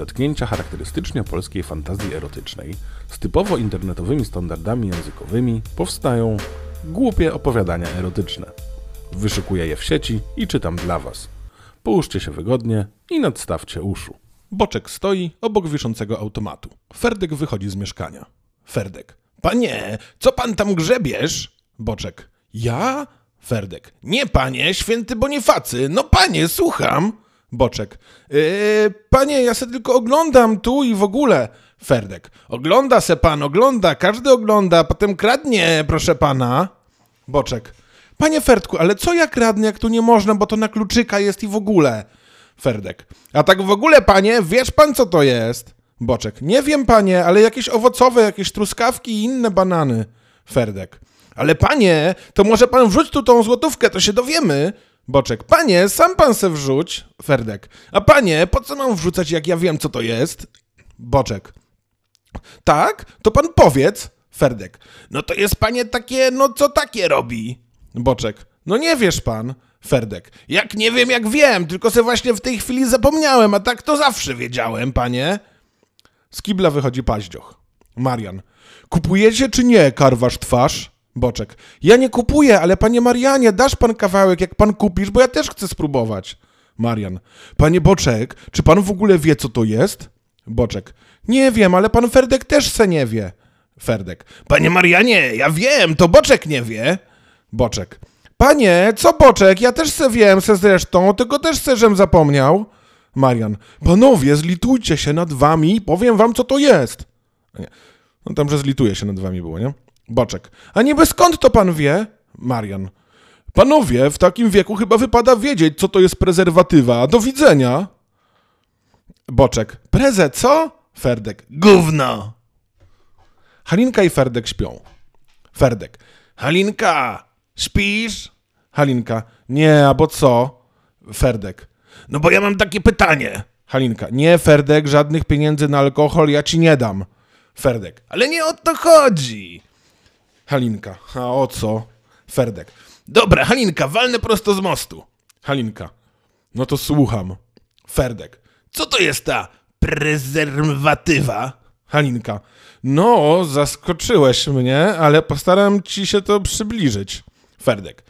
zetknięcia charakterystycznie polskiej fantazji erotycznej z typowo internetowymi standardami językowymi powstają głupie opowiadania erotyczne. Wyszukuję je w sieci i czytam dla Was. Połóżcie się wygodnie i nadstawcie uszu. Boczek stoi obok wiszącego automatu. Ferdek wychodzi z mieszkania. Ferdek. Panie, co pan tam grzebiesz? Boczek. Ja? Ferdek. Nie panie, święty Bonifacy. No panie, słucham. Boczek. Yy, panie, ja se tylko oglądam tu i w ogóle. Ferdek. Ogląda se pan, ogląda, każdy ogląda, potem kradnie, proszę pana. Boczek. Panie Ferdku, ale co ja kradnę, jak tu nie można, bo to na kluczyka jest i w ogóle. Ferdek. A tak w ogóle, panie, wiesz pan, co to jest? Boczek. Nie wiem, panie, ale jakieś owocowe, jakieś truskawki i inne banany. Ferdek. Ale panie, to może pan wrzuć tu tą złotówkę, to się dowiemy. Boczek. Panie, sam pan se wrzuć. Ferdek. A panie, po co mam wrzucać, jak ja wiem, co to jest? Boczek. Tak? To pan powiedz. Ferdek. No to jest panie takie, no co takie robi? Boczek. No nie wiesz pan. Ferdek. Jak nie wiem, jak wiem, tylko se właśnie w tej chwili zapomniałem, a tak to zawsze wiedziałem, panie. Z kibla wychodzi paździoch. Marian. Kupujecie czy nie, karwasz twarz? Boczek. Ja nie kupuję, ale panie Marianie, dasz pan kawałek, jak pan kupisz, bo ja też chcę spróbować. Marian. Panie Boczek, czy pan w ogóle wie, co to jest? Boczek. Nie wiem, ale pan Ferdek też se nie wie. Ferdek. Panie Marianie, ja wiem, to Boczek nie wie. Boczek. Panie, co Boczek, ja też se wiem, se zresztą, tylko też se żem zapomniał. Marian. Panowie, zlitujcie się nad wami powiem wam, co to jest. Nie. No tam, że zlituje się nad wami było, nie? Boczek. A niby skąd to pan wie? Marian. Panowie, w takim wieku chyba wypada wiedzieć, co to jest prezerwatywa. Do widzenia. Boczek. Preze, co? Ferdek. Gówno. Halinka i Ferdek śpią. Ferdek. Halinka, śpisz? Halinka. Nie, a bo co? Ferdek. No bo ja mam takie pytanie. Halinka. Nie, Ferdek, żadnych pieniędzy na alkohol ja ci nie dam. Ferdek. Ale nie o to chodzi. Halinka. A o co? Ferdek. Dobra, Halinka, walnę prosto z mostu. Halinka. No to słucham. Ferdek. Co to jest ta prezerwatywa? Halinka. No, zaskoczyłeś mnie, ale postaram ci się to przybliżyć. Ferdek.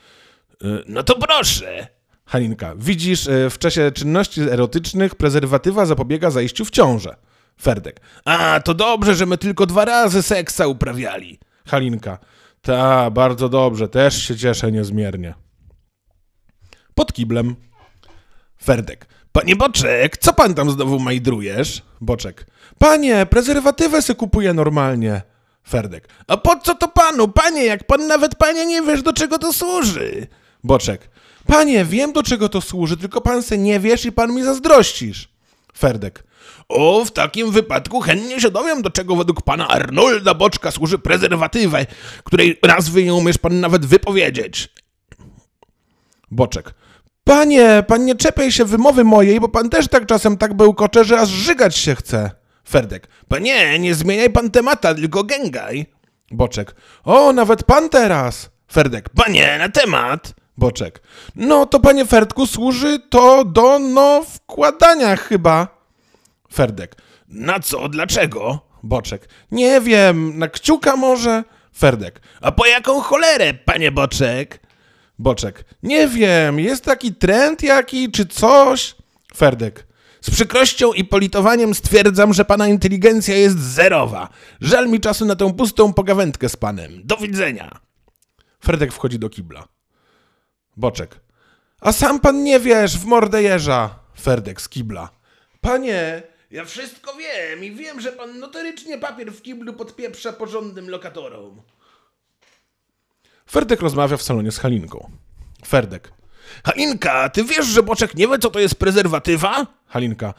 "Y, No to proszę. Halinka. Widzisz, y, w czasie czynności erotycznych prezerwatywa zapobiega zajściu w ciążę. Ferdek. A, to dobrze, że my tylko dwa razy seksa uprawiali. Halinka. Ta, bardzo dobrze, też się cieszę niezmiernie. Pod kiblem. Ferdek. Panie Boczek, co pan tam znowu majdrujesz? Boczek. Panie, prezerwatywę se kupuję normalnie. Ferdek. A po co to panu? Panie, jak pan nawet panie nie wiesz, do czego to służy. Boczek. Panie, wiem do czego to służy, tylko pan se nie wiesz i pan mi zazdrościsz. Ferdek. O, w takim wypadku chętnie się dowiem, do czego według pana Arnolda Boczka służy prezerwatywa, której nazwy nie umiesz pan nawet wypowiedzieć. Boczek. Panie, pan nie czepiaj się wymowy mojej, bo pan też tak czasem tak bełkocze, że aż żygać się chce. Ferdek. Panie, nie zmieniaj pan temata, tylko gęgaj. Boczek. O, nawet pan teraz. Ferdek. Panie, na temat. Boczek. No to panie Ferdku służy to do, no, wkładania chyba. Ferdek. Na co? Dlaczego? Boczek. Nie wiem, na kciuka może? Ferdek. A po jaką cholerę, panie Boczek? Boczek. Nie wiem, jest taki trend jaki, czy coś? Ferdek. Z przykrością i politowaniem stwierdzam, że pana inteligencja jest zerowa. Żal mi czasu na tę pustą pogawędkę z panem. Do widzenia. Fredek wchodzi do kibla. Boczek. A sam pan nie wiesz, w mordę jeża. Ferdek z kibla. Panie, ja wszystko wiem i wiem, że pan notorycznie papier w kiblu podpieprza porządnym lokatorom. Ferdek rozmawia w salonie z Halinką. Ferdek. Halinka, ty wiesz, że Boczek nie wie, co to jest prezerwatywa? Halinka.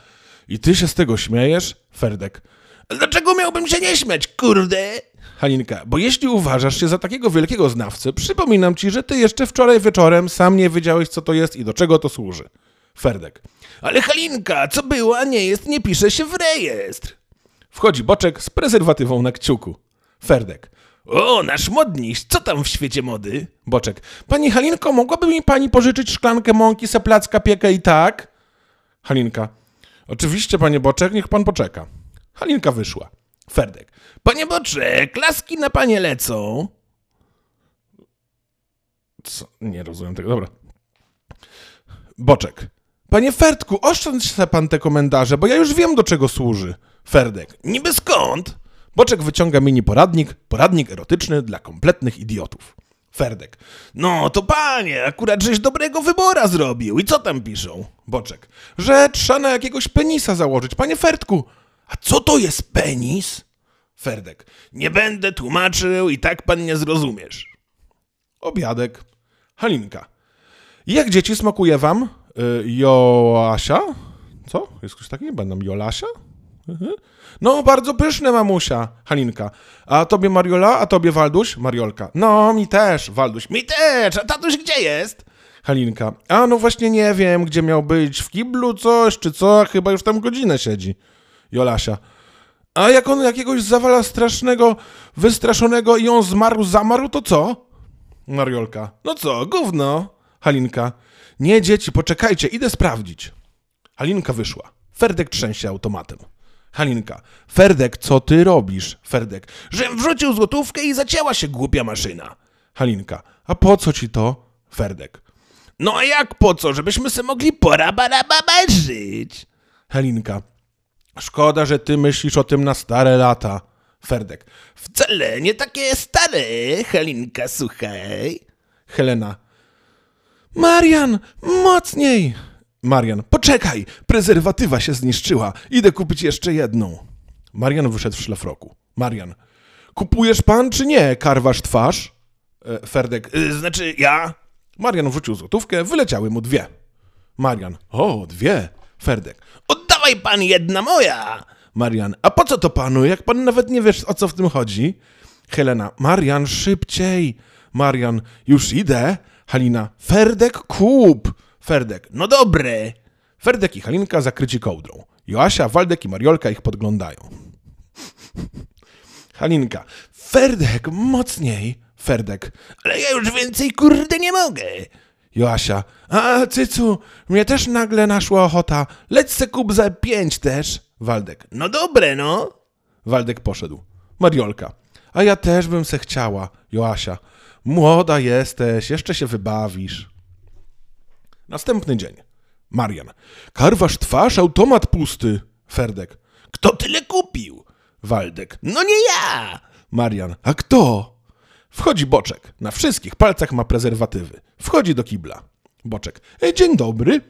I ty się z tego śmiejesz? Ferdek. Dlaczego miałbym się nie śmiać, kurde? Halinka. Bo jeśli uważasz się za takiego wielkiego znawcę, przypominam ci, że ty jeszcze wczoraj wieczorem sam nie wiedziałeś, co to jest i do czego to służy. Ferdek. Ale Halinka, co było, a nie jest, nie pisze się w rejestr. Wchodzi Boczek z prezerwatywą na kciuku. Ferdek. O, nasz modniś, co tam w świecie mody? Boczek. Pani Halinko, mogłaby mi pani pożyczyć szklankę mąki, seplacka, piekę i tak? Halinka. Oczywiście, panie Boczek, niech pan poczeka. Halinka wyszła. Ferdek. Panie Boczek, klaski na panie lecą. Co? Nie rozumiem tego, dobra. Boczek. Panie Ferdku, oszczędź se pan te komentarze, bo ja już wiem, do czego służy. Ferdek. Niby skąd? Boczek wyciąga mini poradnik, poradnik erotyczny dla kompletnych idiotów. Ferdek. No to panie, akurat żeś dobrego wybora zrobił. I co tam piszą? Boczek. Że trzeba na jakiegoś penisa założyć. Panie Ferdku, a co to jest penis? Ferdek. Nie będę tłumaczył i tak pan nie zrozumiesz. Obiadek. Halinka. Jak dzieci smakuje wam? Y, Joasia? Co? Jest ktoś taki? Będą Jolasia? Mhm. No, bardzo pyszne, mamusia. Halinka. A tobie Mariola? A tobie Walduś? Mariolka. No, mi też. Walduś. Mi też. A tatuś gdzie jest? Halinka. A no właśnie nie wiem, gdzie miał być. W kiblu coś, czy co? Chyba już tam godzinę siedzi. Jolasia. A jak on jakiegoś zawala strasznego, wystraszonego i on zmarł, zamarł, to co? Mariolka. No co, gówno. Halinka. Nie, dzieci, poczekajcie, idę sprawdzić. Halinka wyszła. Ferdek trzęsie automatem. Halinka. Ferdek, co ty robisz? Ferdek. Żem wrzucił złotówkę i zacięła się głupia maszyna. Halinka. A po co ci to? Ferdek. No a jak po co? Żebyśmy se mogli żyć. Halinka. Szkoda, że ty myślisz o tym na stare lata. Ferdek. Wcale nie takie stare, Halinka, słuchaj. Helena. Marian, mocniej! Marian, poczekaj, prezerwatywa się zniszczyła. Idę kupić jeszcze jedną. Marian wyszedł w szlafroku. Marian, kupujesz pan czy nie, karwasz twarz? E, Ferdek, y, znaczy ja? Marian wrzucił złotówkę, wyleciały mu dwie. Marian, o, dwie. Ferdek, oddawaj pan jedna moja. Marian, a po co to panu, jak pan nawet nie wiesz, o co w tym chodzi? Helena, Marian, szybciej. Marian, już idę. Halina, Ferdek, kup. Ferdek, no dobre. Ferdek i Halinka zakryci kołdrą. Joasia, Waldek i Mariolka ich podglądają. Halinka, Ferdek, mocniej. Ferdek, ale ja już więcej kurde nie mogę. Joasia, a cycu, mnie też nagle naszła ochota. Leć se kup za pięć też. Waldek, no dobre no. Waldek poszedł. Mariolka, a ja też bym se chciała. Joasia, młoda jesteś, jeszcze się wybawisz. Następny dzień. Marian. Karwasz twarz, automat pusty. Ferdek. Kto tyle kupił? Waldek. No nie ja! Marian. A kto? Wchodzi Boczek. Na wszystkich palcach ma prezerwatywy. Wchodzi do kibla. Boczek. E, dzień dobry.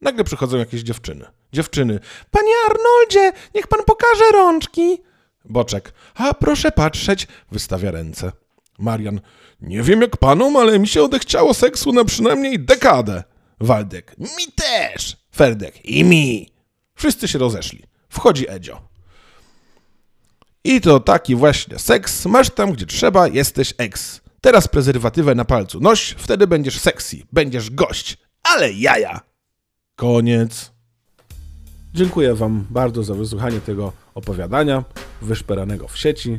Nagle przychodzą jakieś dziewczyny. Dziewczyny. Panie Arnoldzie, niech pan pokaże rączki. Boczek. A proszę patrzeć. Wystawia ręce. Marian. Nie wiem jak panom, ale mi się odechciało seksu na przynajmniej dekadę. Waldek. Mi też. Ferdek. I mi. Wszyscy się rozeszli. Wchodzi Edzio. I to taki właśnie seks. Masz tam, gdzie trzeba, jesteś ex. Teraz prezerwatywę na palcu noś, wtedy będziesz sexy, będziesz gość. Ale jaja. Koniec. Dziękuję Wam bardzo za wysłuchanie tego opowiadania wyszperanego w sieci.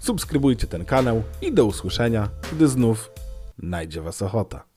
Subskrybujcie ten kanał i do usłyszenia, gdy znów najdzie Was ochota.